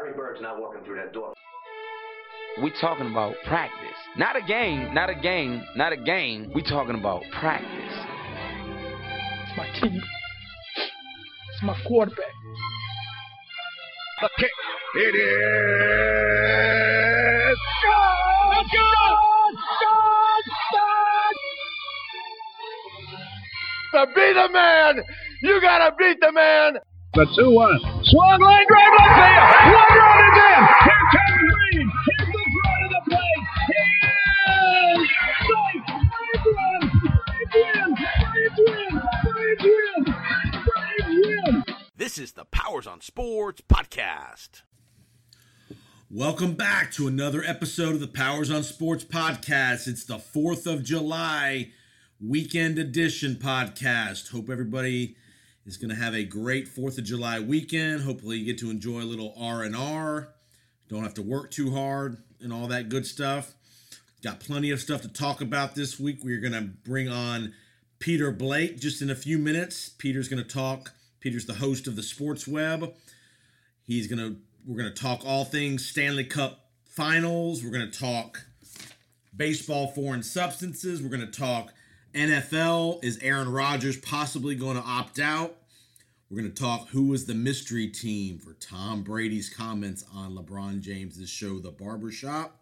Larry Bird's not walking through that door. We talking about practice. Not a game, not a game, not a game. We talking about practice. It's my team. It's my quarterback. The kick. It is. God! God! God! To be the man, you gotta beat the man. The 2 1. Swung line drive left field. One run is in. Here comes Green. Here's the front of the plate. He is safe. Braves run. Braves win. Braves win. Braves win. Braves win. This is the Powers on Sports podcast. Welcome back to another episode of the Powers on Sports podcast. It's the 4th of July weekend edition podcast. Hope everybody is going to have a great 4th of July weekend. Hopefully you get to enjoy a little R&R. Don't have to work too hard and all that good stuff. Got plenty of stuff to talk about this week. We're going to bring on Peter Blake just in a few minutes. Peter's going to talk. Peter's the host of the Sports Web. He's going to we're going to talk all things Stanley Cup Finals. We're going to talk baseball foreign substances. We're going to talk NFL. Is Aaron Rodgers possibly going to opt out? We're going to talk who was the mystery team for Tom Brady's comments on LeBron James's show, The Barbershop,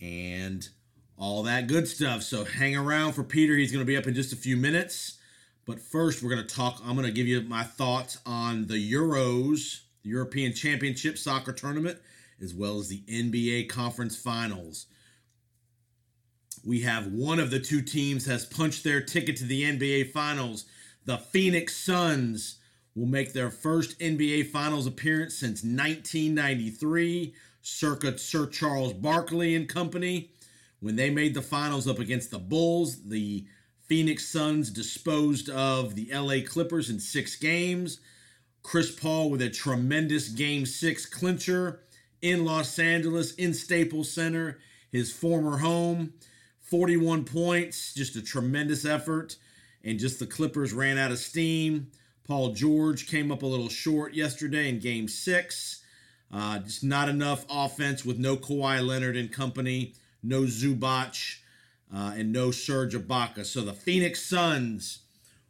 and all that good stuff. So hang around for Peter. He's going to be up in just a few minutes. But first, we're going to talk. I'm going to give you my thoughts on the Euros, the European Championship Soccer Tournament, as well as the NBA Conference Finals. We have one of the two teams has punched their ticket to the NBA Finals. The Phoenix Suns will make their first NBA Finals appearance since 1993, circa Sir Charles Barkley and company. When they made the finals up against the Bulls, the Phoenix Suns disposed of the LA Clippers in six games. Chris Paul with a tremendous game six clincher in Los Angeles, in Staples Center, his former home. 41 points, just a tremendous effort. And just the Clippers ran out of steam. Paul George came up a little short yesterday in game six. Uh, just not enough offense with no Kawhi Leonard and company, no Zubac, uh, and no Serge Ibaka. So the Phoenix Suns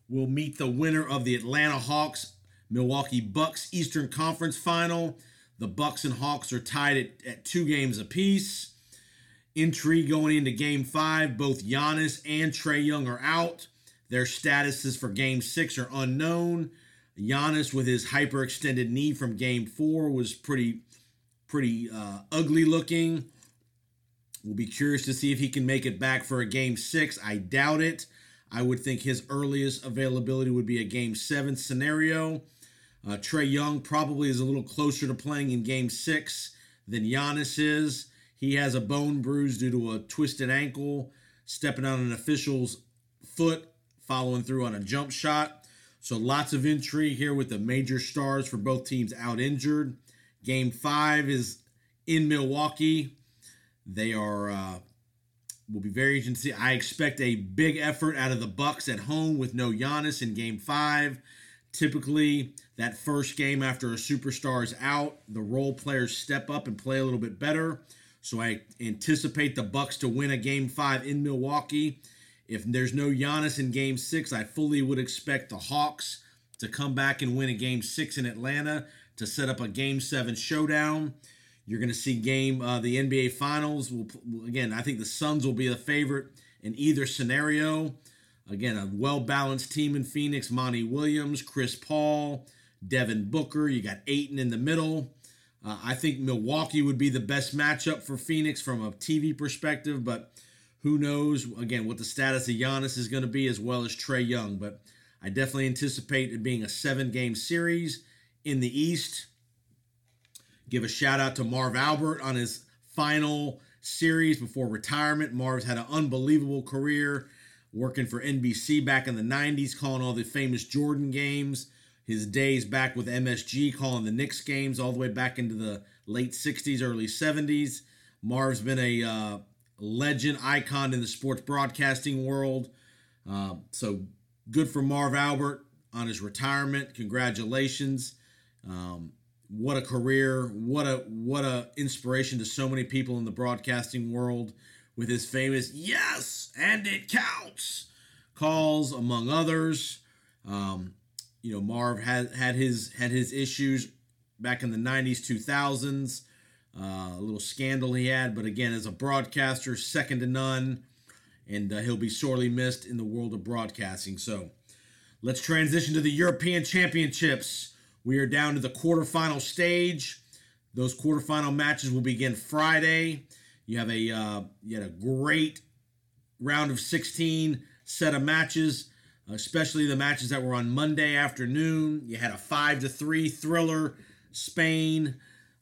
will meet the winner of the Atlanta Hawks Milwaukee Bucks Eastern Conference Final. The Bucks and Hawks are tied at, at two games apiece. Intrigue going into game five. Both Giannis and Trae Young are out. Their statuses for game six are unknown. Giannis, with his hyperextended knee from game four, was pretty, pretty uh, ugly looking. We'll be curious to see if he can make it back for a game six. I doubt it. I would think his earliest availability would be a game seven scenario. Uh, Trae Young probably is a little closer to playing in game six than Giannis is. He has a bone bruise due to a twisted ankle, stepping on an official's foot, following through on a jump shot. So lots of intrigue here with the major stars for both teams out injured. Game five is in Milwaukee. They are uh, will be very interesting to see. I expect a big effort out of the Bucks at home with no Giannis in Game Five. Typically, that first game after a superstar is out, the role players step up and play a little bit better. So I anticipate the Bucks to win a Game Five in Milwaukee. If there's no Giannis in Game Six, I fully would expect the Hawks to come back and win a Game Six in Atlanta to set up a Game Seven showdown. You're going to see game uh, the NBA Finals. Will again, I think the Suns will be the favorite in either scenario. Again, a well balanced team in Phoenix: Monty Williams, Chris Paul, Devin Booker. You got Ayton in the middle. Uh, I think Milwaukee would be the best matchup for Phoenix from a TV perspective, but who knows again what the status of Giannis is going to be as well as Trae Young. But I definitely anticipate it being a seven game series in the East. Give a shout out to Marv Albert on his final series before retirement. Marv's had an unbelievable career working for NBC back in the 90s, calling all the famous Jordan games. His days back with MSG, calling the Knicks games all the way back into the late 60s, early 70s. Marv's been a uh, legend, icon in the sports broadcasting world. Uh, so good for Marv Albert on his retirement. Congratulations. Um, what a career! What a what a inspiration to so many people in the broadcasting world with his famous "Yes, and it counts" calls, among others. Um, you know, Marv had had his had his issues back in the '90s, 2000s. Uh, a little scandal he had, but again, as a broadcaster, second to none, and uh, he'll be sorely missed in the world of broadcasting. So, let's transition to the European Championships. We are down to the quarterfinal stage. Those quarterfinal matches will begin Friday. You have a uh, you had a great round of 16 set of matches, especially the matches that were on Monday afternoon. You had a five to three thriller. Spain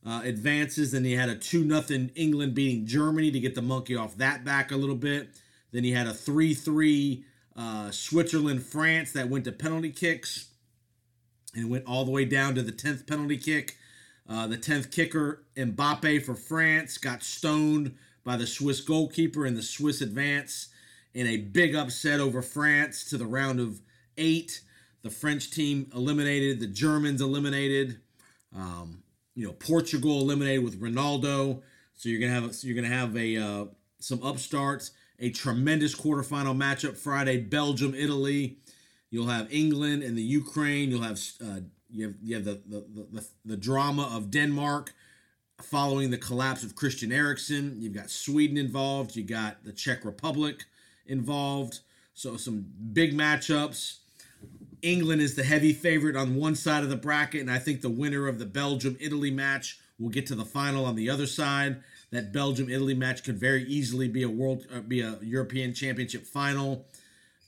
uh, advances. Then you had a two nothing England beating Germany to get the monkey off that back a little bit. Then you had a three three uh, Switzerland France that went to penalty kicks and went all the way down to the tenth penalty kick. Uh, the tenth kicker Mbappe for France got stoned by the Swiss goalkeeper in the Swiss advance in a big upset over France to the round of eight. The French team eliminated, the Germans eliminated. Um, you know, Portugal eliminated with Ronaldo. So you're gonna have so you're gonna have a uh, some upstarts. A tremendous quarterfinal matchup Friday: Belgium, Italy. You'll have England and the Ukraine. You'll have uh, you have you have the the, the the drama of Denmark following the collapse of Christian Eriksen. You've got Sweden involved. You got the Czech Republic involved. So some big matchups. England is the heavy favorite on one side of the bracket, and I think the winner of the Belgium Italy match will get to the final on the other side. That Belgium Italy match could very easily be a world uh, be a European Championship final.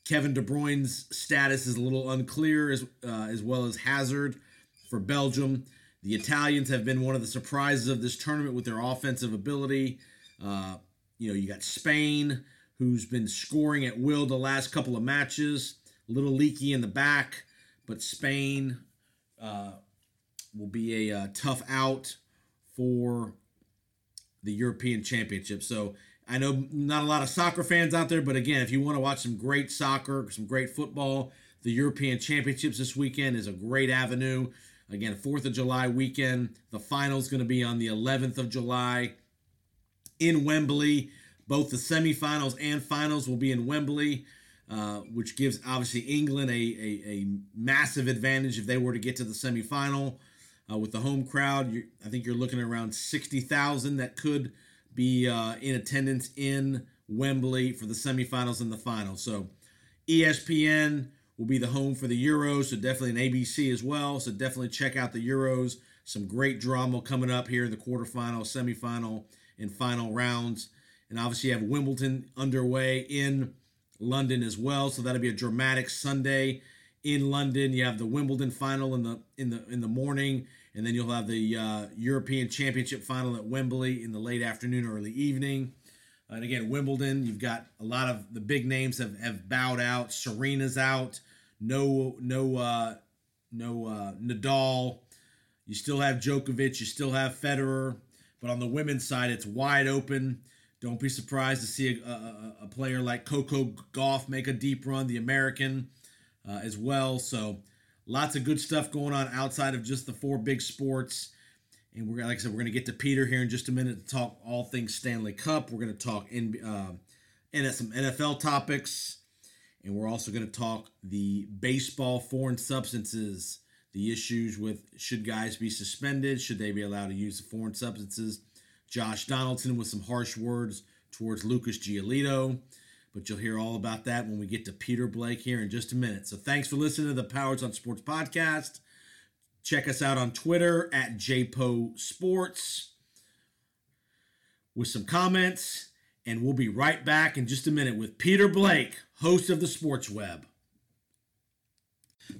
Kevin De Bruyne's status is a little unclear, as uh, as well as Hazard for Belgium. The Italians have been one of the surprises of this tournament with their offensive ability. Uh, you know, you got Spain, who's been scoring at will the last couple of matches. A little leaky in the back, but Spain uh, will be a uh, tough out for the European Championship. So I know not a lot of soccer fans out there, but again, if you want to watch some great soccer, some great football, the European Championships this weekend is a great avenue. Again, 4th of July weekend. The final is going to be on the 11th of July in Wembley. Both the semifinals and finals will be in Wembley, uh, which gives obviously England a, a, a, massive advantage if they were to get to the semifinal. Uh, with the home crowd, I think you're looking at around 60,000 that could be uh, in attendance in Wembley for the semifinals and the final. So ESPN will be the home for the Euros, so definitely an ABC as well. So definitely check out the Euros. Some great drama coming up here in the quarterfinal, semifinal, and final rounds. And obviously, you have Wimbledon underway in London as well. So that'll be a dramatic Sunday in London. You have the Wimbledon final in the in the in the morning, and then you'll have the uh, European Championship final at Wembley in the late afternoon, early evening. And again, Wimbledon, you've got a lot of the big names have, have bowed out. Serena's out. No, no, uh, no uh, Nadal. You still have Djokovic. You still have Federer. But on the women's side, it's wide open. Don't be surprised to see a, a, a player like Coco Gauff make a deep run, the American, uh, as well. So lots of good stuff going on outside of just the four big sports. And we're like I said, we're going to get to Peter here in just a minute to talk all things Stanley Cup. We're going to talk in uh, and some NFL topics, and we're also going to talk the baseball foreign substances, the issues with should guys be suspended, should they be allowed to use the foreign substances. Josh Donaldson with some harsh words towards Lucas Giolito, but you'll hear all about that when we get to Peter Blake here in just a minute. So thanks for listening to the Powers on Sports podcast. Check us out on Twitter at JPO Sports with some comments. And we'll be right back in just a minute with Peter Blake, host of the Sports Web.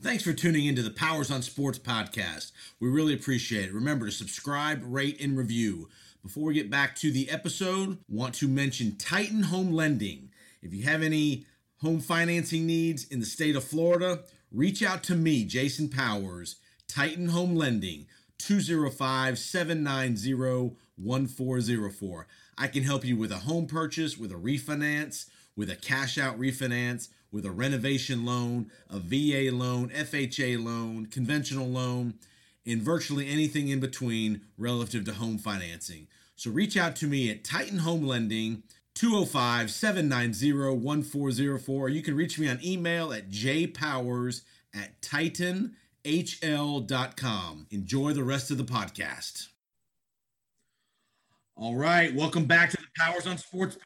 Thanks for tuning into the Powers on Sports podcast. We really appreciate it. Remember to subscribe, rate, and review. Before we get back to the episode, want to mention Titan Home Lending. If you have any home financing needs in the state of Florida, reach out to me, Jason Powers Titan Home Lending, 205 790 1404. I can help you with a home purchase, with a refinance, with a cash out refinance, with a renovation loan, a VA loan, FHA loan, conventional loan, and virtually anything in between relative to home financing. So reach out to me at Titan Home Lending 205 790 1404. Or you can reach me on email at jpowers at titanhl.com. Enjoy the rest of the podcast. All right, welcome back to the Powers on Sports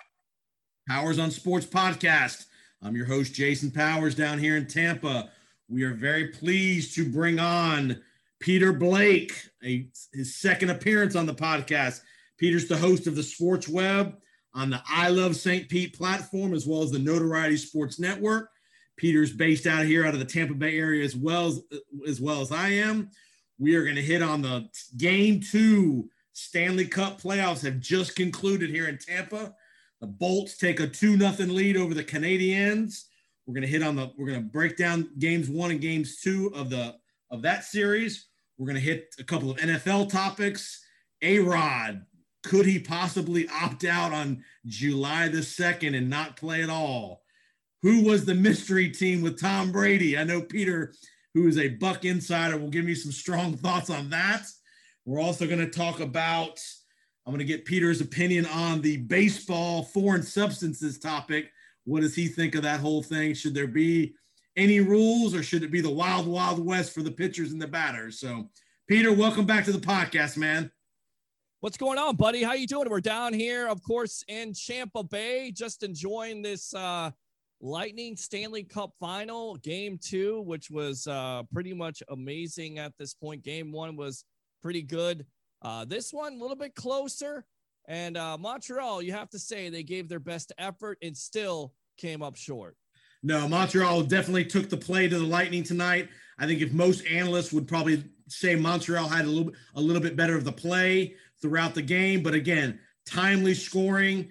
Powers on Sports podcast. I'm your host Jason Powers down here in Tampa. We are very pleased to bring on Peter Blake, a, his second appearance on the podcast. Peter's the host of the Sports Web on the I Love St. Pete platform, as well as the Notoriety Sports Network. Peter's based out here out of the Tampa Bay area as well as, as well as I am. We are going to hit on the game two Stanley Cup playoffs have just concluded here in Tampa. The Bolts take a 2 nothing lead over the Canadiens. We're going to hit on the we're going to break down games 1 and games 2 of the of that series. We're going to hit a couple of NFL topics. A-Rod, could he possibly opt out on July the 2nd and not play at all? Who was the mystery team with Tom Brady? I know Peter, who is a Buck insider, will give me some strong thoughts on that. We're also going to talk about, I'm going to get Peter's opinion on the baseball foreign substances topic. What does he think of that whole thing? Should there be any rules or should it be the wild, wild west for the pitchers and the batters? So, Peter, welcome back to the podcast, man. What's going on, buddy? How you doing? We're down here, of course, in Champa Bay, just enjoying this uh, Lightning Stanley Cup final, game two, which was uh, pretty much amazing at this point. Game one was pretty good. Uh, this one, a little bit closer. And uh, Montreal, you have to say, they gave their best effort and still came up short. No, Montreal definitely took the play to the Lightning tonight. I think if most analysts would probably say Montreal had a little a little bit better of the play throughout the game, but again, timely scoring.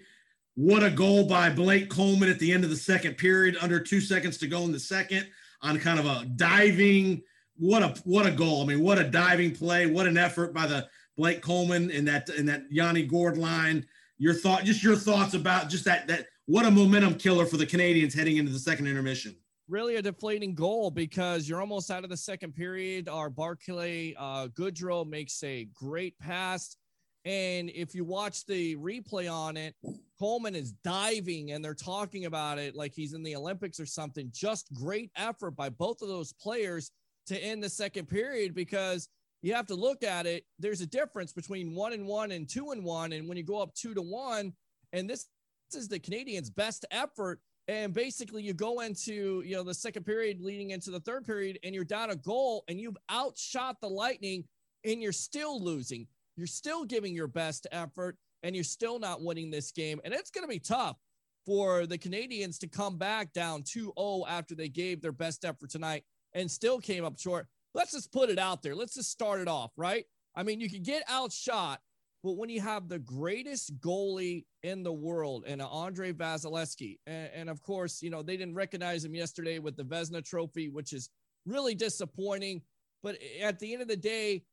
What a goal by Blake Coleman at the end of the second period, under two seconds to go in the second, on kind of a diving what a what a goal! I mean, what a diving play! What an effort by the Blake Coleman and that and that Yanni Gourde line. Your thought, just your thoughts about just that that what a momentum killer for the Canadiens heading into the second intermission. Really a deflating goal because you're almost out of the second period. Our Barclay uh, Goodrow makes a great pass. And if you watch the replay on it, Coleman is diving and they're talking about it like he's in the Olympics or something. Just great effort by both of those players to end the second period because you have to look at it. There's a difference between one and one and two and one. And when you go up two to one, and this, this is the Canadiens' best effort. And basically, you go into you know the second period, leading into the third period, and you're down a goal, and you've outshot the Lightning, and you're still losing. You're still giving your best effort, and you're still not winning this game. And it's going to be tough for the Canadiens to come back down 2-0 after they gave their best effort tonight and still came up short. Let's just put it out there. Let's just start it off, right? I mean, you can get outshot, but when you have the greatest goalie in the world and Andre Vasilevskiy, and, and, of course, you know, they didn't recognize him yesterday with the Vezina trophy, which is really disappointing. But at the end of the day,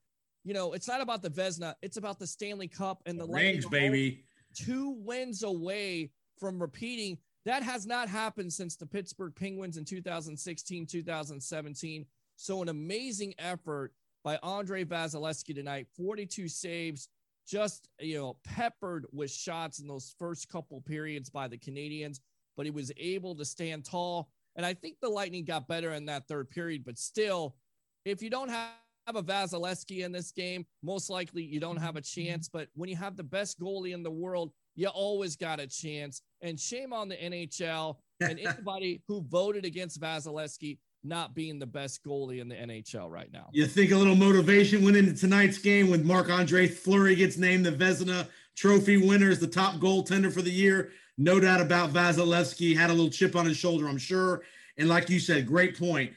you know, it's not about the Vezina, it's about the Stanley Cup and the, the rings, baby. Two wins away from repeating that has not happened since the Pittsburgh Penguins in 2016, 2017. So an amazing effort by Andre Vasilevskiy tonight, 42 saves, just you know peppered with shots in those first couple periods by the Canadiens, but he was able to stand tall. And I think the Lightning got better in that third period, but still, if you don't have a Vasilevskiy in this game, most likely you don't have a chance. But when you have the best goalie in the world, you always got a chance. And shame on the NHL and anybody who voted against Vasilevskiy not being the best goalie in the NHL right now. You think a little motivation went into tonight's game when Marc Andre Fleury gets named the Vezina Trophy winner as the top goaltender for the year. No doubt about Vasilevskiy had a little chip on his shoulder, I'm sure. And like you said, great point.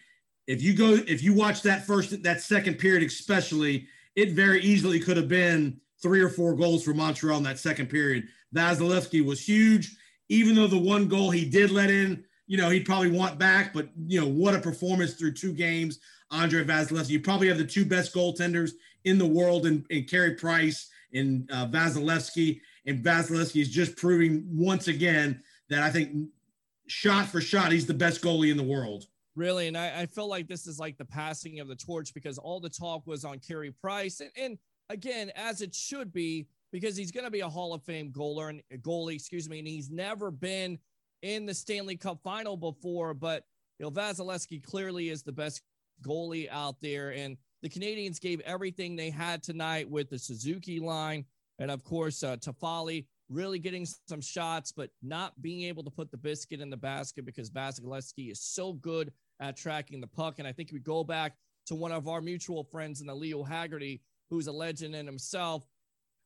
If you go, if you watch that first, that second period, especially, it very easily could have been three or four goals for Montreal in that second period. Vasilevskiy was huge, even though the one goal he did let in, you know, he'd probably want back. But you know, what a performance through two games, Andre Vasilevskiy. You probably have the two best goaltenders in the world, in, in Carey Price and uh, Vasilevskiy. And Vasilevskiy is just proving once again that I think shot for shot, he's the best goalie in the world. Really, and I, I feel like this is like the passing of the torch because all the talk was on Carey Price, and, and again, as it should be, because he's going to be a Hall of Fame goaler and goalie, excuse me, and he's never been in the Stanley Cup final before. But you know, Vasilevskiy clearly is the best goalie out there, and the Canadiens gave everything they had tonight with the Suzuki line, and of course, uh, Toffoli really getting some shots, but not being able to put the biscuit in the basket because Vasilevskiy is so good at tracking the puck. And I think we go back to one of our mutual friends in the Leo Haggerty, who's a legend in himself,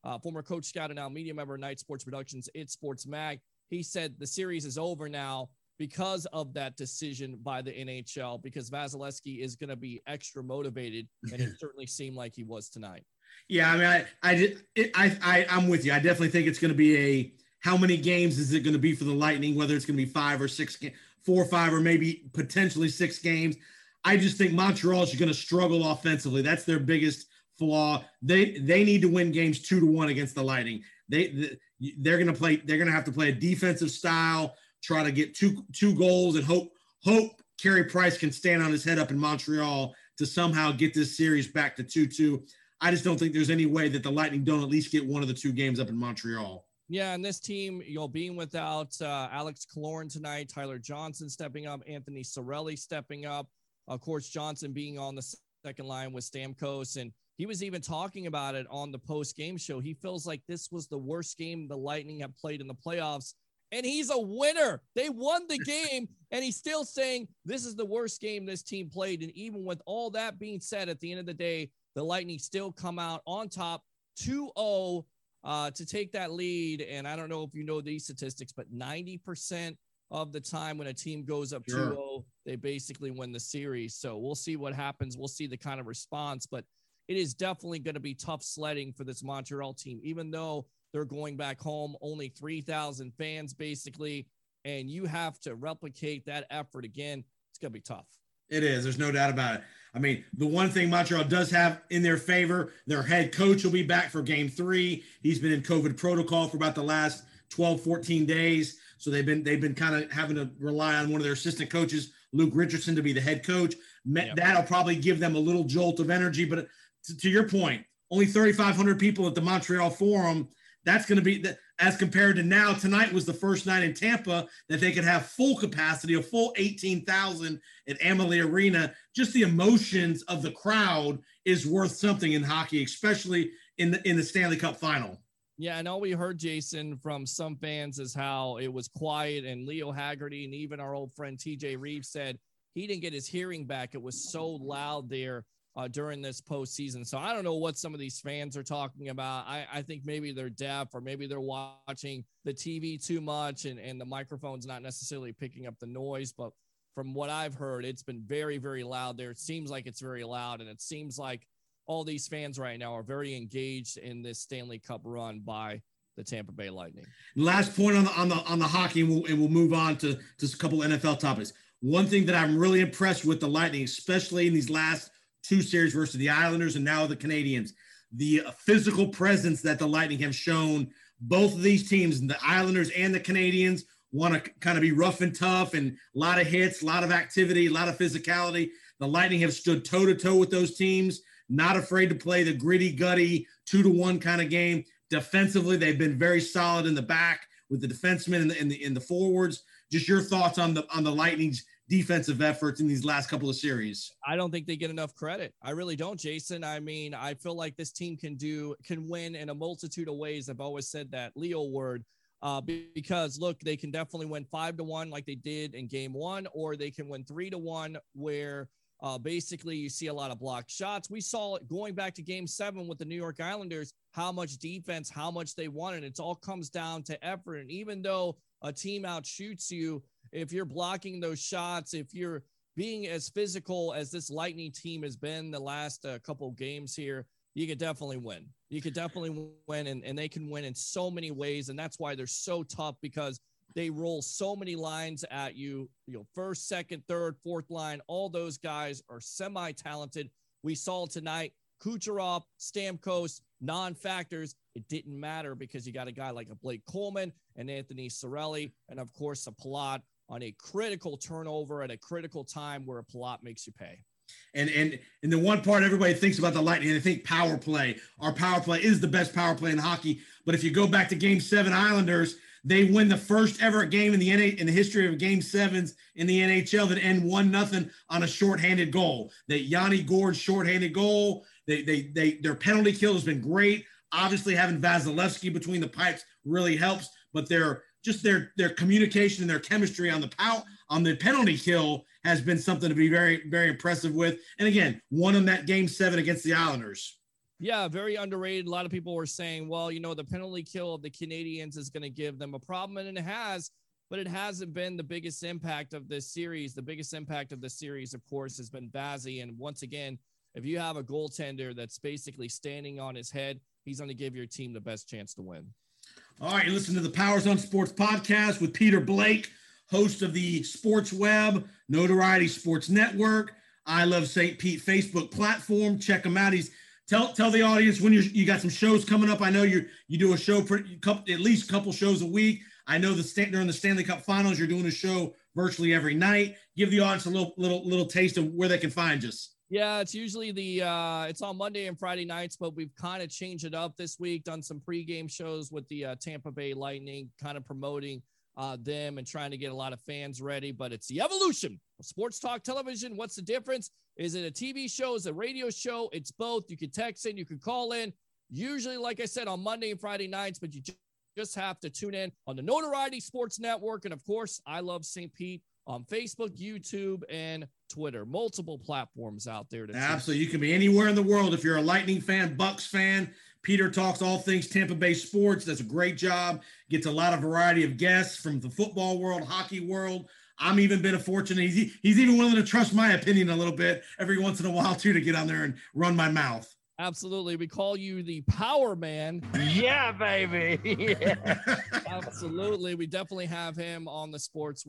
uh, former coach scout and now media member of Night Sports Productions, It's Sports Mag. He said the series is over now because of that decision by the NHL, because Vasilevskiy is going to be extra motivated, and it certainly seemed like he was tonight. Yeah, I mean, I, I, it, I, I, I'm with you. I definitely think it's going to be a. How many games is it going to be for the Lightning? Whether it's going to be five or six, four or five, or maybe potentially six games. I just think Montreal is going to struggle offensively. That's their biggest flaw. They they need to win games two to one against the Lightning. They they're going to play. They're going to have to play a defensive style, try to get two two goals, and hope hope Carey Price can stand on his head up in Montreal to somehow get this series back to two two. I just don't think there's any way that the Lightning don't at least get one of the two games up in Montreal. Yeah, and this team, you know, being without uh, Alex Killorn tonight, Tyler Johnson stepping up, Anthony Cirelli stepping up, of course, Johnson being on the second line with Stamkos, and he was even talking about it on the post game show. He feels like this was the worst game the Lightning have played in the playoffs, and he's a winner. They won the game, and he's still saying this is the worst game this team played. And even with all that being said, at the end of the day, the Lightning still come out on top 2 0 uh, to take that lead. And I don't know if you know these statistics, but 90% of the time when a team goes up 2 sure. 0, they basically win the series. So we'll see what happens. We'll see the kind of response, but it is definitely going to be tough sledding for this Montreal team, even though they're going back home, only 3,000 fans basically. And you have to replicate that effort again. It's going to be tough. It is. There's no doubt about it. I mean, the one thing Montreal does have in their favor, their head coach will be back for game three. He's been in COVID protocol for about the last 12, 14 days. So they've been they've been kind of having to rely on one of their assistant coaches, Luke Richardson, to be the head coach. That'll probably give them a little jolt of energy. But to, to your point, only 3,500 people at the Montreal Forum. That's going to be as compared to now. Tonight was the first night in Tampa that they could have full capacity, a full 18,000 at Amalie Arena. Just the emotions of the crowd is worth something in hockey, especially in the in the Stanley Cup final. Yeah, and all we heard, Jason, from some fans is how it was quiet, and Leo Haggerty and even our old friend TJ Reeves said he didn't get his hearing back. It was so loud there uh, during this postseason. So I don't know what some of these fans are talking about. I, I think maybe they're deaf or maybe they're watching the TV too much and, and the microphone's not necessarily picking up the noise. But from what I've heard, it's been very, very loud there. It seems like it's very loud. And it seems like all these fans right now are very engaged in this Stanley Cup run by the Tampa Bay Lightning. Last point on the on the on the hockey, and we'll, and we'll move on to just a couple NFL topics. One thing that I'm really impressed with the Lightning, especially in these last two series versus the Islanders and now the Canadiens. The physical presence that the Lightning have shown, both of these teams, the Islanders and the Canadiens, want to kind of be rough and tough and a lot of hits, a lot of activity, a lot of physicality. The Lightning have stood toe to toe with those teams, not afraid to play the gritty, gutty, two to one kind of game. Defensively, they've been very solid in the back with the defensemen and the, in the in the forwards. Just your thoughts on the on the Lightning's defensive efforts in these last couple of series. I don't think they get enough credit. I really don't, Jason. I mean, I feel like this team can do can win in a multitude of ways. I've always said that Leo word. Uh, because look, they can definitely win five to one like they did in game one, or they can win three to one where uh, basically you see a lot of blocked shots. We saw it going back to game seven with the New York Islanders, how much defense, how much they wanted. It all comes down to effort. And even though a team outshoots you, if you're blocking those shots, if you're being as physical as this Lightning team has been the last uh, couple games here, you could definitely win. You could definitely win, and, and they can win in so many ways. And that's why they're so tough because they roll so many lines at you. You know, first, second, third, fourth line, all those guys are semi talented. We saw tonight Kucherov, Stamkos, non factors. It didn't matter because you got a guy like a Blake Coleman and Anthony Cirelli, and of course, a Palat on a critical turnover at a critical time where a plot makes you pay. And and and the one part everybody thinks about the Lightning, they think power play. Our power play is the best power play in hockey. But if you go back to Game Seven Islanders, they win the first ever game in the NA, in the history of Game Sevens in the NHL that end one nothing on a shorthanded goal. That Yanni Gourde shorthanded goal. They they they their penalty kill has been great. Obviously, having Vasilevskiy between the pipes really helps. But their just their their communication and their chemistry on the pow on the penalty kill has been something to be very very impressive with. And again, won them that game seven against the Islanders. Yeah, very underrated. A lot of people were saying, well, you know, the penalty kill of the Canadiens is going to give them a problem, and it has, but it hasn't been the biggest impact of this series. The biggest impact of the series, of course, has been Bazzi. And once again, if you have a goaltender that's basically standing on his head, he's going to give your team the best chance to win. All right, listen to the Powers on Sports podcast with Peter Blake, host of the Sports Web, Notoriety Sports Network, I Love St. Pete Facebook platform. Check him out. He's tell tell the audience when you you got some shows coming up. I know you you do a show for couple, at least a couple shows a week. I know the during the Stanley Cup Finals, you're doing a show virtually every night. Give the audience a little little little taste of where they can find us. Yeah, it's usually the uh it's on Monday and Friday nights, but we've kind of changed it up this week, done some pregame shows with the uh, Tampa Bay Lightning, kind of promoting uh, them and trying to get a lot of fans ready. But it's the evolution of sports talk television. What's the difference? Is it a TV show? Is it a radio show? It's both. You can text in, you can call in. Usually, like I said, on Monday and Friday nights, but you just have to tune in on the Notoriety Sports Network. And of course, I love St. Pete on Facebook, YouTube, and Twitter. Multiple platforms out there. To Absolutely. You can be anywhere in the world. If you're a Lightning fan, Bucks fan, Peter talks all things Tampa Bay sports. Does a great job. Gets a lot of variety of guests from the football world, hockey world. I'm even been a fortunate. He's, he's even willing to trust my opinion a little bit every once in a while too to get on there and run my mouth. Absolutely. We call you the power man. Yeah, baby. Yeah. Absolutely. We definitely have him on the sports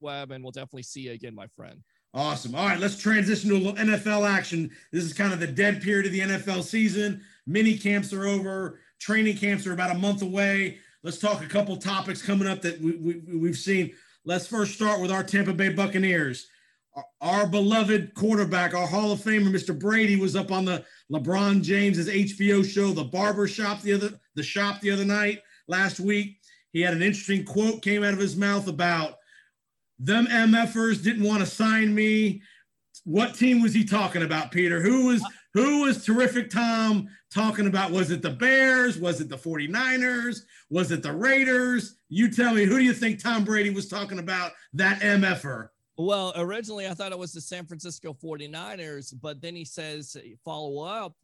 web, and we'll definitely see you again, my friend. Awesome. All right, let's transition to a little NFL action. This is kind of the dead period of the NFL season. Mini camps are over. Training camps are about a month away. Let's talk a couple topics coming up that we, we, we've seen. Let's first start with our Tampa Bay Buccaneers. Our, our beloved quarterback, our Hall of Famer, Mr. Brady, was up on the LeBron James's HBO show, The Barber Shop, the other the shop the other night last week. He had an interesting quote came out of his mouth about them MFers didn't want to sign me. What team was he talking about, Peter? Who was who was terrific Tom talking about? Was it the Bears? Was it the 49ers? Was it the Raiders? You tell me, who do you think Tom Brady was talking about that MFer? Well, originally I thought it was the San Francisco 49ers, but then he says follow up.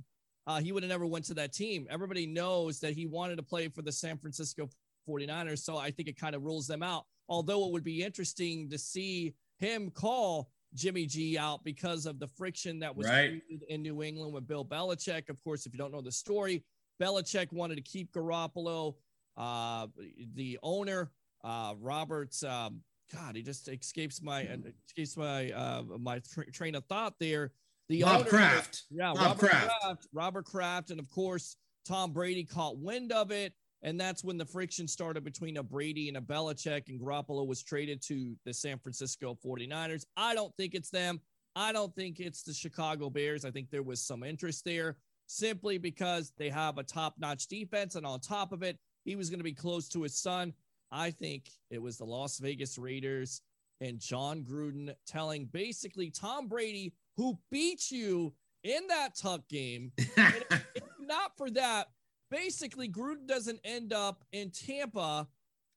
Uh, he would have never went to that team. Everybody knows that he wanted to play for the San Francisco 49ers, so I think it kind of rules them out. Although it would be interesting to see him call Jimmy G out because of the friction that was right. in New England with Bill Belichick. Of course, if you don't know the story, Belichick wanted to keep Garoppolo. Uh, the owner, uh, Roberts, um, God, he just escapes my escapes my uh, my tra- train of thought there. The Bob owner, Kraft. yeah, Bob Robert Kraft. Kraft, Robert Kraft, and of course Tom Brady caught wind of it. And that's when the friction started between a Brady and a Belichick, and Garoppolo was traded to the San Francisco 49ers. I don't think it's them. I don't think it's the Chicago Bears. I think there was some interest there simply because they have a top notch defense. And on top of it, he was going to be close to his son. I think it was the Las Vegas Raiders and Jon Gruden telling basically Tom Brady, who beat you in that tough game. if not for that, basically Gruden doesn't end up in Tampa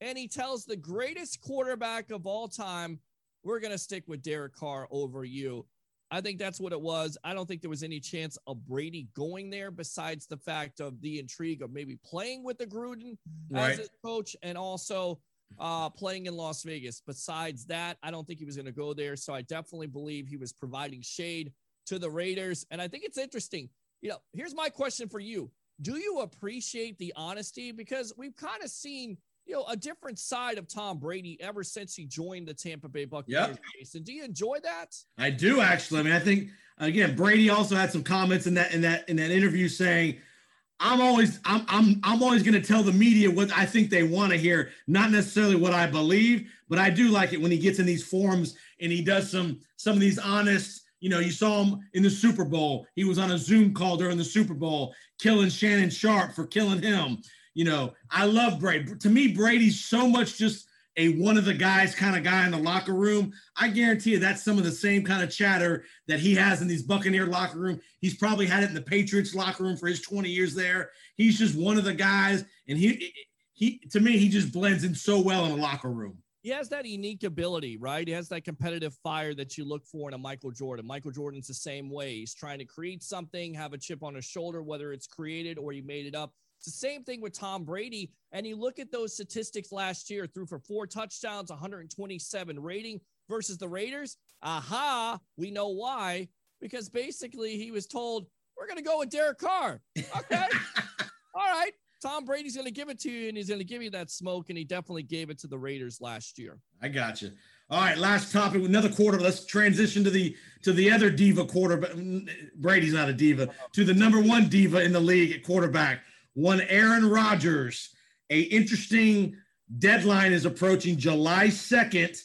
and he tells the greatest quarterback of all time, we're going to stick with Derek Carr over you. I think that's what it was. I don't think there was any chance of Brady going there besides the fact of the intrigue of maybe playing with the Gruden Right. as his coach and also uh, playing in Las Vegas. Besides that, I don't think he was going to go there. So I definitely believe he was providing shade to the Raiders. And I think it's interesting. You know, here's my question for you do you appreciate the honesty? Because we've kind of seen, you know, a different side of Tom Brady ever since he joined the Tampa Bay Buccaneers. Yep. Jason, do you enjoy that? I do actually. I mean, I think again, Brady also had some comments in that in that in that interview saying, I'm always I'm I'm I'm always going to tell the media what I think they want to hear, not necessarily what I believe, but I do like it when he gets in these forums and he does some some of these honest. You know, you saw him in the Super Bowl. He was on a Zoom call during the Super Bowl, killing Shannon Sharpe for killing him. You know, I love Brady. To me, Brady's so much just a one of the guys kind of guy in the locker room. I guarantee you that's some of the same kind of chatter that he has in these Buccaneer locker room. He's probably had it in the Patriots locker room for his 20 years there. He's just one of the guys, and he he to me he just blends in so well in a locker room. He has that unique ability, right? He has that competitive fire that you look for in a Michael Jordan. Michael Jordan's the same way. He's trying to create something, have a chip on his shoulder, whether it's created or you made it up. It's the same thing with Tom Brady. And you look at those statistics last year, threw for four touchdowns, 127 rating versus the Raiders. Aha, we know why. Because basically he was told, we're going to go with Derek Carr. Okay. All right. Tom Brady's going to give it to you and he's going to give you that smoke. And he definitely gave it to the Raiders last year. I got you. All right, last topic, another quarter. Let's transition to the to the other diva quarterback. Brady's not a diva. To the number one diva in the league at quarterback, one Aaron Rodgers. A interesting deadline is approaching July 2nd.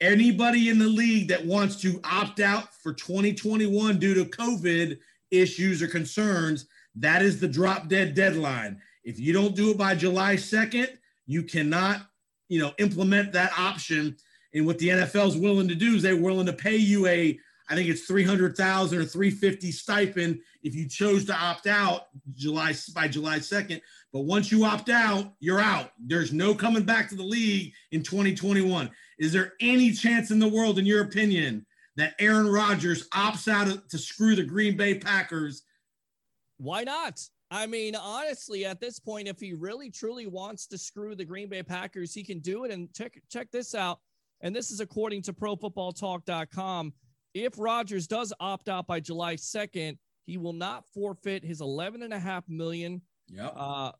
Anybody in the league that wants to opt out for 2021 due to COVID issues or concerns, that is the drop dead deadline. If you don't do it by July 2nd, you cannot, you know, implement that option. And what the NFL is willing to do is they're willing to pay you a I think it's 300,000 or 350 stipend if you chose to opt out July by July 2nd. But once you opt out, you're out. There's no coming back to the league in 2021. Is there any chance in the world, in your opinion, that Aaron Rodgers opts out to screw the Green Bay Packers? Why not? I mean, honestly, at this point, if he really truly wants to screw the Green Bay Packers, he can do it. And check check this out. And this is according to ProFootballTalk.com if Rodgers does opt out by July 2nd, he will not forfeit his 11 and a half million yep. uh,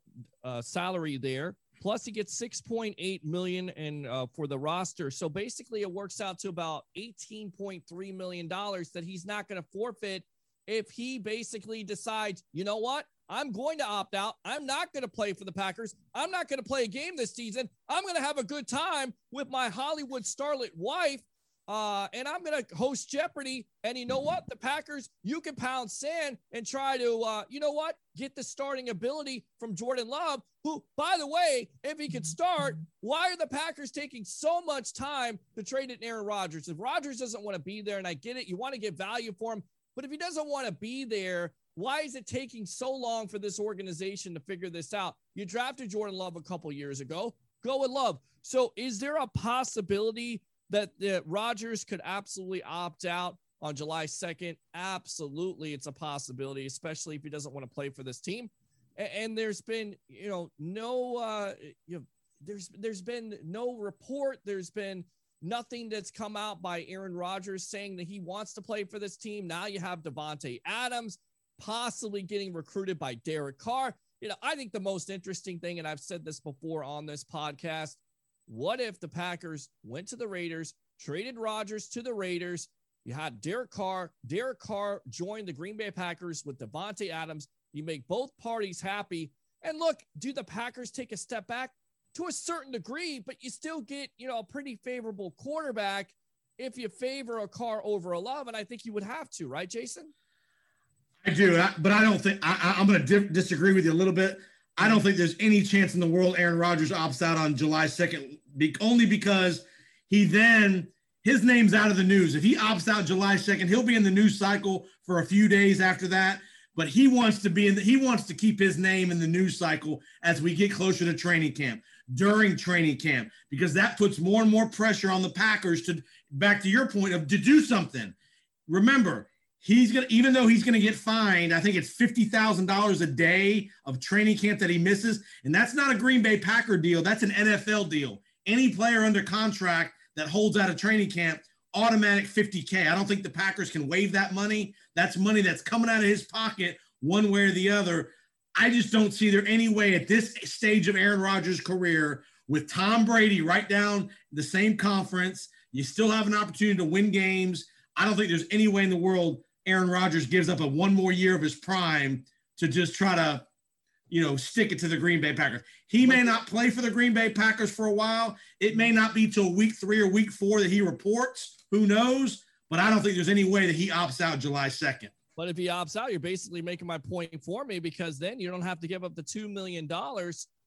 uh, salary there. Plus, he gets 6.8 million in uh, for the roster. So basically, it works out to about 18.3 million dollars that he's not going to forfeit if he basically decides, you know what, I'm going to opt out. I'm not going to play for the Packers. I'm not going to play a game this season. I'm going to have a good time with my Hollywood starlet wife uh, and I'm going to host Jeopardy. And you know what? The Packers, you can pound sand and try to, uh, you know what? Get the starting ability from Jordan Love, who, by the way, if he could start, why are the Packers taking so much time to trade it Aaron Rodgers? If Rodgers doesn't want to be there, and I get it, you want to get value for him. But if he doesn't want to be there, why is it taking so long for this organization to figure this out? You drafted Jordan Love a couple years ago. Go with Love. So, is there a possibility that, that Rodgers could absolutely opt out on July 2nd. Absolutely, it's a possibility, especially if he doesn't want to play for this team. And, and there's been, you know, no, uh, you know, there's there's been no report. There's been nothing that's come out by Aaron Rodgers saying that he wants to play for this team. Now you have Devonte Adams possibly getting recruited by Derek Carr. You know, I think the most interesting thing, and I've said this before on this podcast, what if the Packers went to the Raiders, traded Rodgers to the Raiders? You had Derek Carr. Derek Carr joined the Green Bay Packers with Davante Adams. You make both parties happy. And look, do the Packers take a step back? To a certain degree, but you still get, you know, a pretty favorable quarterback if you favor a Carr over a love. And I think you would have to, right, Jason? I do, but I don't think I, am going to di- disagree with you a little bit. I don't think there's any chance in the world Aaron Rodgers opts out on July 2nd, be, only because he then his name's out of the news. If he opts out July 2nd, he'll be in the news cycle for a few days after that. But he wants to be in the, he wants to keep his name in the news cycle as we get closer to training camp, during training camp, because that puts more and more pressure on the Packers to back to your point of to do something. Remember, he's gonna even though he's gonna get fined i think it's $50000 a day of training camp that he misses. And that's not a green bay packer deal. That's an nfl deal. Any player under contract that holds out of training camp automatic 50k i don't think the packers can waive that money. That's money that's coming out of his pocket one way or the other. I just don't see there any way at this stage of aaron rodgers career with tom brady right down the same conference you still have an opportunity to win games. I don't think there's any way in the world Aaron Rodgers gives up a one more year of his prime to just try to you know, stick it to the Green Bay Packers. He may not play for the Green Bay Packers for a while. It may not be till week three or week four that he reports. Who knows? But I don't think there's any way that he opts out July 2nd. But if he opts out, you're basically making my point for me because then you don't have to give up the $2 million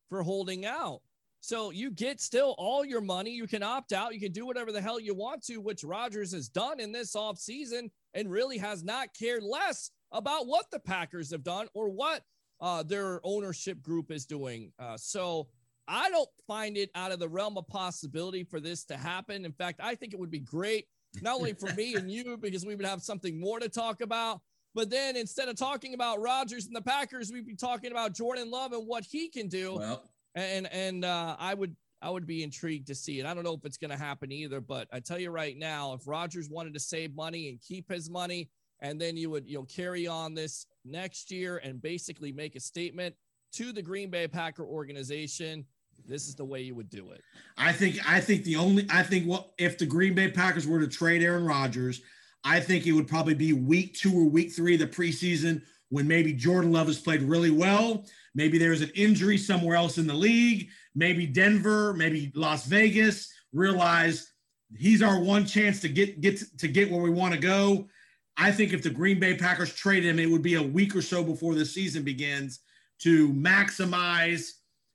for holding out. So you get still all your money. You can opt out. You can do whatever the hell you want to, which Rodgers has done in this offseason and really has not cared less about what the Packers have done or what uh, their ownership group is doing. Uh, so I don't find it out of the realm of possibility for this to happen. In fact, I think it would be great, not only for me and you, because we would have something more to talk about, but then instead of talking about Rodgers and the Packers, we'd be talking about Jordan Love and what he can do. Well, and and uh, I would I would be intrigued to see it. I don't know if it's going to happen either, but I tell you right now, if Rodgers wanted to save money and keep his money, and then you would you know carry on this next year and basically make a statement to the Green Bay Packer organization, this is the way you would do it. I think I think the only I think what if the Green Bay Packers were to trade Aaron Rodgers, I think it would probably be week two or week three of the preseason when maybe Jordan Love has played really well. Maybe there's an injury somewhere else in the league. Maybe Denver, maybe Las Vegas realize he's our one chance to get get to get where we want to go. I think if the Green Bay Packers trade him, it would be a week or so before the season begins to maximize,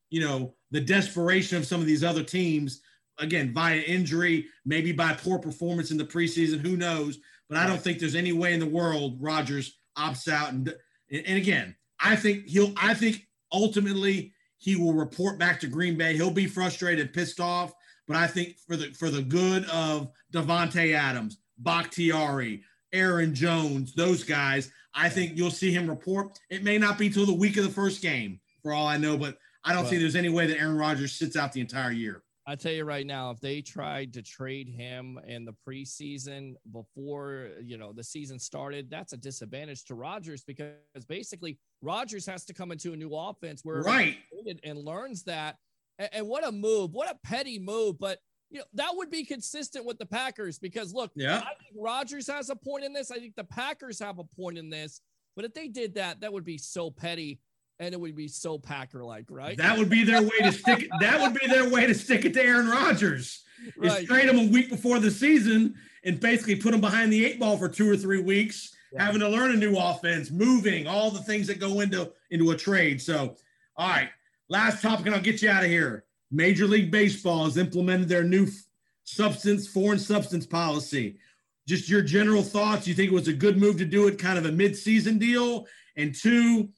you know, the desperation of some of these other teams. Again, via injury, maybe by poor performance in the preseason, who knows? But I don't think there's any way in the world Rodgers opts out. And and again, I think he'll. I think ultimately he will report back to Green Bay. He'll be frustrated, pissed off. But I think for the for the good of Davante Adams, Bakhtiari, Aaron Jones, those guys, I think you'll see him report. It may not be till the week of the first game, for all I know, but I don't see there's any way that Aaron Rodgers sits out the entire year. I tell you right now, if they tried to trade him in the preseason before you know the season started, that's a disadvantage to Rodgers because basically Rodgers has to come into a new offense where Right. and learns that. And, what a move! What a petty move! But you know that would be consistent with the Packers because look, Yeah. I think Rodgers has a point in this. I think the Packers have a point in this. But if they did that, that would be so petty and it would be so Packer-like, right? That would be their way to stick it. That would be their way to stick it to Aaron Rodgers. Right. Is trade him a week before the season and basically put him behind the eight ball for two or three weeks, Yeah. having to learn a new offense, moving, all the things that go into into a trade. So, all right, last topic, and I'll get you out of here. Major League Baseball has implemented their new substance, foreign substance policy. Just your general thoughts. You think it was a good move to do it, kind of a mid-season deal? And two,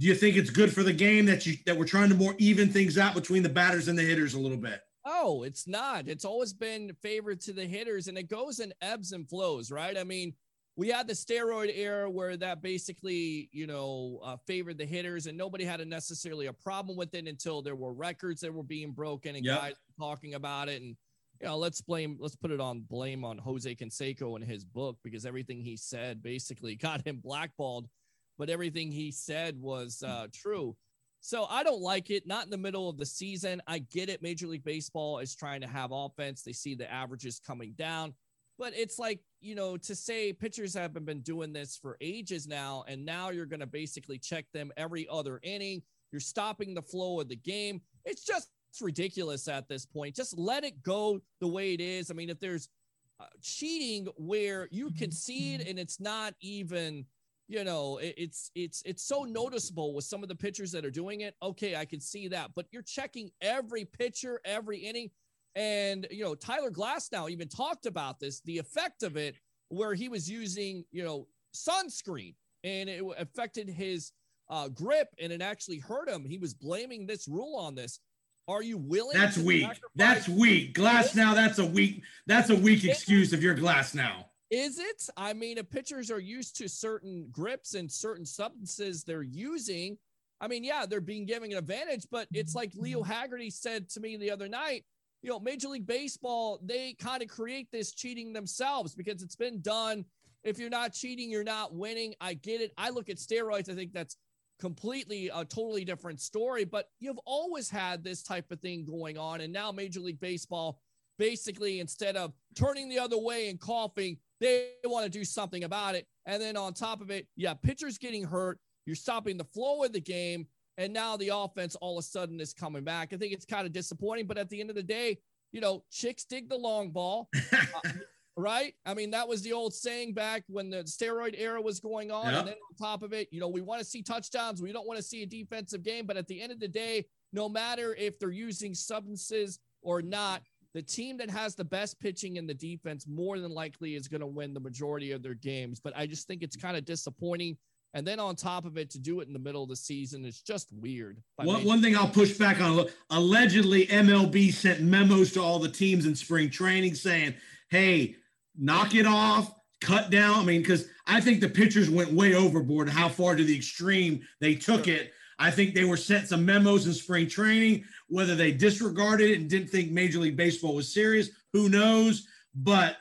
do you think it's good for the game that you that we're trying to more even things out between the batters and the hitters a little bit? Oh, it's not. It's always been favored to the hitters and it goes in ebbs and flows, right? I mean, we had the steroid era where that basically, you know, uh, favored the hitters and nobody had a necessarily a problem with it until there were records that were being broken and Yep. guys talking about it. And, you know, let's blame, let's put it on blame on Jose Canseco and his book because everything he said basically got him blackballed, but everything he said was uh, true. So I don't like it. Not in the middle of the season. I get it. Major League Baseball is trying to have offense. They see the averages coming down, but it's like you know to say pitchers haven't been doing this for ages now, and now you're going to basically check them every other inning. You're stopping the flow of the game. It's just ridiculous at this point. Just let it go the way it is. I mean, if there's uh, cheating where you concede and it's not even you know it- it's it's it's so noticeable with some of the pitchers that are doing it okay i can see that but you're checking every pitcher every inning and you know tyler Glasnow even talked about this the effect of it where he was using you know sunscreen and it affected his uh, grip and it actually hurt him he was blaming this rule on this are you willing That's weak. sacrifice- That's weak. Glasnow. That's a weak. That's a weak excuse if you're Glasnow. Is it? I mean, if pitchers are used to certain grips and certain substances they're using, I mean, yeah, they're being given an advantage, but it's like mm-hmm. Leo Haggerty said to me the other night, you know, Major League Baseball, they kind of create this cheating themselves because it's been done. If you're not cheating, you're not winning. I get it. I look at steroids, I think that's completely a totally different story, but you've always had this type of thing going on. And now Major League Baseball basically instead of turning the other way and coughing, they want to do something about it. And then on top of it, yeah, pitchers getting hurt, you're stopping the flow of the game. and now the offense all of a sudden is coming back. I think it's kind of disappointing, but at the end of the day, you know, chicks dig the long ball. Uh, right? I mean, that was the old saying back when the steroid era was going on. Yeah. And then on top of it, you know, we want to see touchdowns. We don't want to see a defensive game. But at the end of the day, no matter if they're using substances or not, the team that has the best pitching in the defense more than likely is going to win the majority of their games. But I just think it's kind of disappointing. And then on top of it, to do it in the middle of the season is just weird. One, one thing I'll push back on allegedly, MLB sent memos to all the teams in spring training saying, hey, knock it off, cut down. I mean, because I think the pitchers went way overboard how far to the extreme they took it. I think they were sent some memos in spring training, whether they disregarded it and didn't think Major League Baseball was serious, who knows? But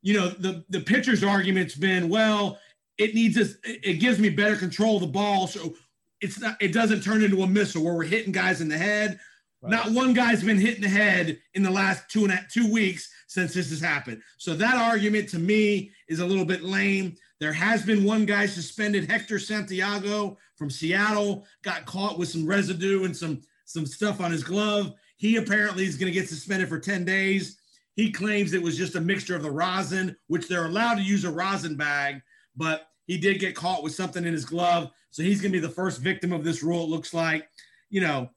you know, the the pitcher's argument's been, well, it needs us, it gives me better control of the ball. So it's not, it doesn't turn into a missile where we're hitting guys in the head. Not one guy's been hit in the head in the last two and a, two weeks since this has happened. So that argument to me is a little bit lame. There has been one guy suspended, Hector Santiago from Seattle, got caught with some residue and some some stuff on his glove. He apparently is going to get suspended for 10 days. He claims it was just a mixture of the rosin, which they're allowed to use a rosin bag, but he did get caught with something in his glove. So he's going to be the first victim of this rule, it looks like. You know,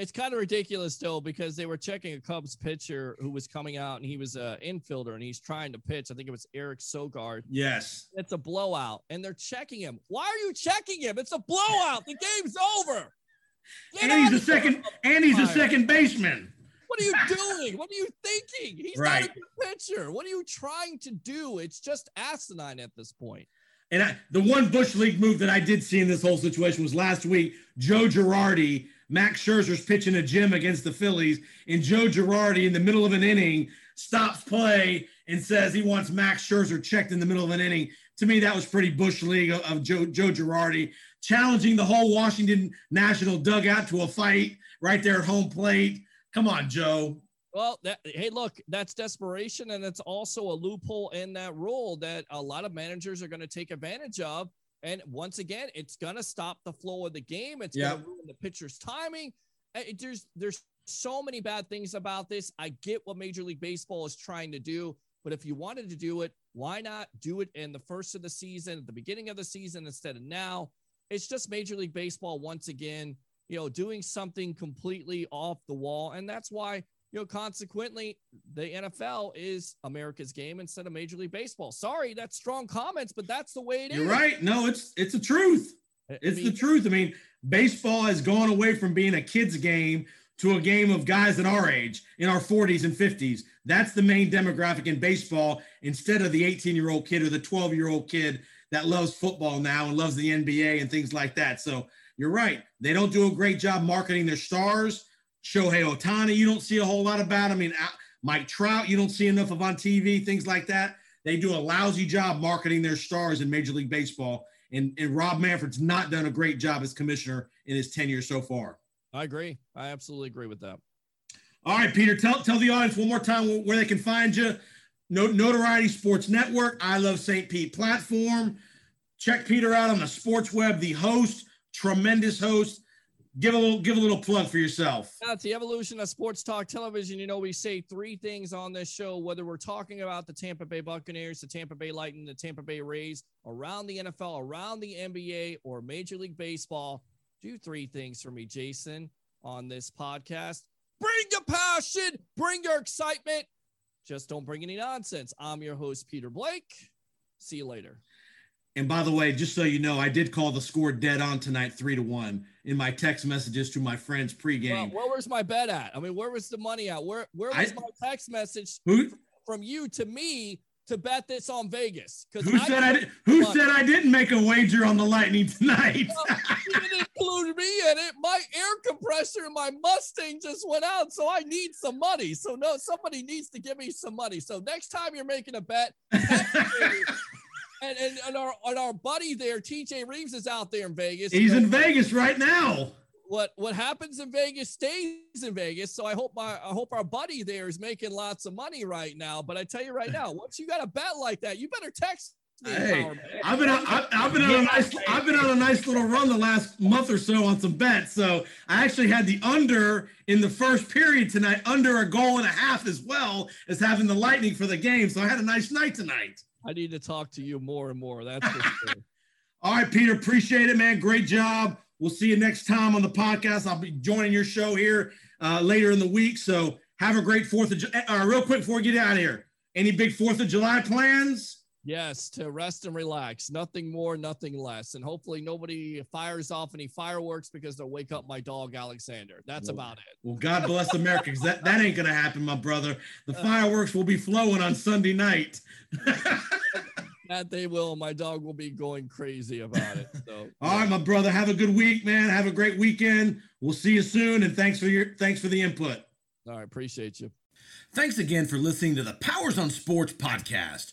It's kind of ridiculous still because they were checking a Cubs pitcher who was coming out and he was a infielder and he's trying to pitch. I think it was Eric Sogard. yes. It's a blowout and they're checking him. Why are you checking him? It's a blowout. The game's over. Get And he's a second and he's a second baseman. What are you doing? What are you thinking? He's not a good pitcher. What are you trying to do? It's just asinine at this point. And I, the one Bush League move that I did see in this whole situation was last week. Joe Girardi, Max Scherzer's pitching a gym against the Phillies, and Joe Girardi, in the middle of an inning, stops play and says he wants Max Scherzer checked in the middle of an inning. To me, that was pretty Bush League of, Joe Joe Girardi, challenging the whole Washington National dugout to a fight right there at home plate. Come on, Joe. Well, that, hey, look, that's desperation, and it's also a loophole in that rule that a lot of managers are going to take advantage of. And once again, it's going to stop the flow of the game. It's Yep. going to ruin the pitcher's timing. It- there's there's so many bad things about this. I get what Major League Baseball is trying to do, but if you wanted to do it, why not do it in the first of the season, at the beginning of the season instead of now? It's just Major League Baseball once again, you know, doing something completely off the wall, and that's why you know, consequently, the NFL is America's game instead of Major League Baseball. Sorry, that's strong comments, but that's the way it is. You're right. No, it's it's the truth. I- I It's mean, the truth. I mean, baseball has gone away from being a kid's game to a game of guys at our age, in our 40s and 50s. That's the main demographic in baseball instead of the 18 year old kid or the 12 year old kid that loves football now and loves the NBA and things like that. So you're right. They don't do a great job marketing their stars. Shohei Ohtani, you don't see a whole lot about. I mean, Mike Trout, you don't see enough of on TV, things like that. They do a lousy job marketing their stars in Major League Baseball. And, and Rob Manfred's not done a great job as commissioner in his tenure so far. I agree. I absolutely agree with that. All right, Peter, tell, tell the audience one more time where they can find you. No, Notoriety Sports Network, I Love St. Pete platform. Check Peter out on the Sports Web, the host, tremendous host. Give a little, give a little plug for yourself. It's the evolution of sports talk television. You know, we say three things on this show, whether we're talking about the Tampa Bay Buccaneers, the Tampa Bay Lightning, the Tampa Bay Rays, around the NFL, around the NBA, or Major League Baseball. Do three things for me, Jason, on this podcast. Bring your passion, bring your excitement. Just don't bring any nonsense. I'm your host, Peter Blake. See you later. And by the way, just so you know, I did call the score dead on tonight, three to one, in my text messages to my friends Well, pregame. where was my bet at? I mean, where was the money at? Where where was I- my text message Who from you to me to bet this on Vegas? Because who said I did, who Look. said I didn't make a wager on the Lightning tonight? you didn't include me in it. My air compressor in my Mustang just went out, so I need some money. So no, somebody needs to give me some money. So next time you're making a bet. and, and and our and our buddy there, TJ Reeves, is out there in Vegas. He's in Vegas right now. what what happens in Vegas stays in Vegas. So I hope my I hope our buddy there is making lots of money right now. But I tell you right now, once you got a bet like that, you better text the Hey, empowerment. I've been on, I've, I've been on a nice I've been on a nice little run the last month or so on some bets. So I actually had the under in the first period tonight, under a goal and a half as well as having the lightning for the game. So I had a nice night tonight. I need to talk to you more and more. That's for sure. All right, Peter, appreciate it, man. Great job. We'll see you next time on the podcast. I'll be joining your show here uh, later in the week. So have a great Fourth of July. Uh, real quick before we get out of here, any big Fourth of July plans? Yes, to rest and relax. Nothing more, nothing less. And hopefully nobody fires off any fireworks because they'll wake up my dog, Alexander. That's about it. Well, God bless America, because that, that ain't gonna happen, my brother. The uh. fireworks will be flowing on Sunday night. That they will. My dog will be going crazy about it. So, All right, my brother. Have a good week, man. Have a great weekend. We'll see you soon, and thanks for your thanks for the input. all right. Appreciate you. Thanks again for listening to the Powers on Sports podcast.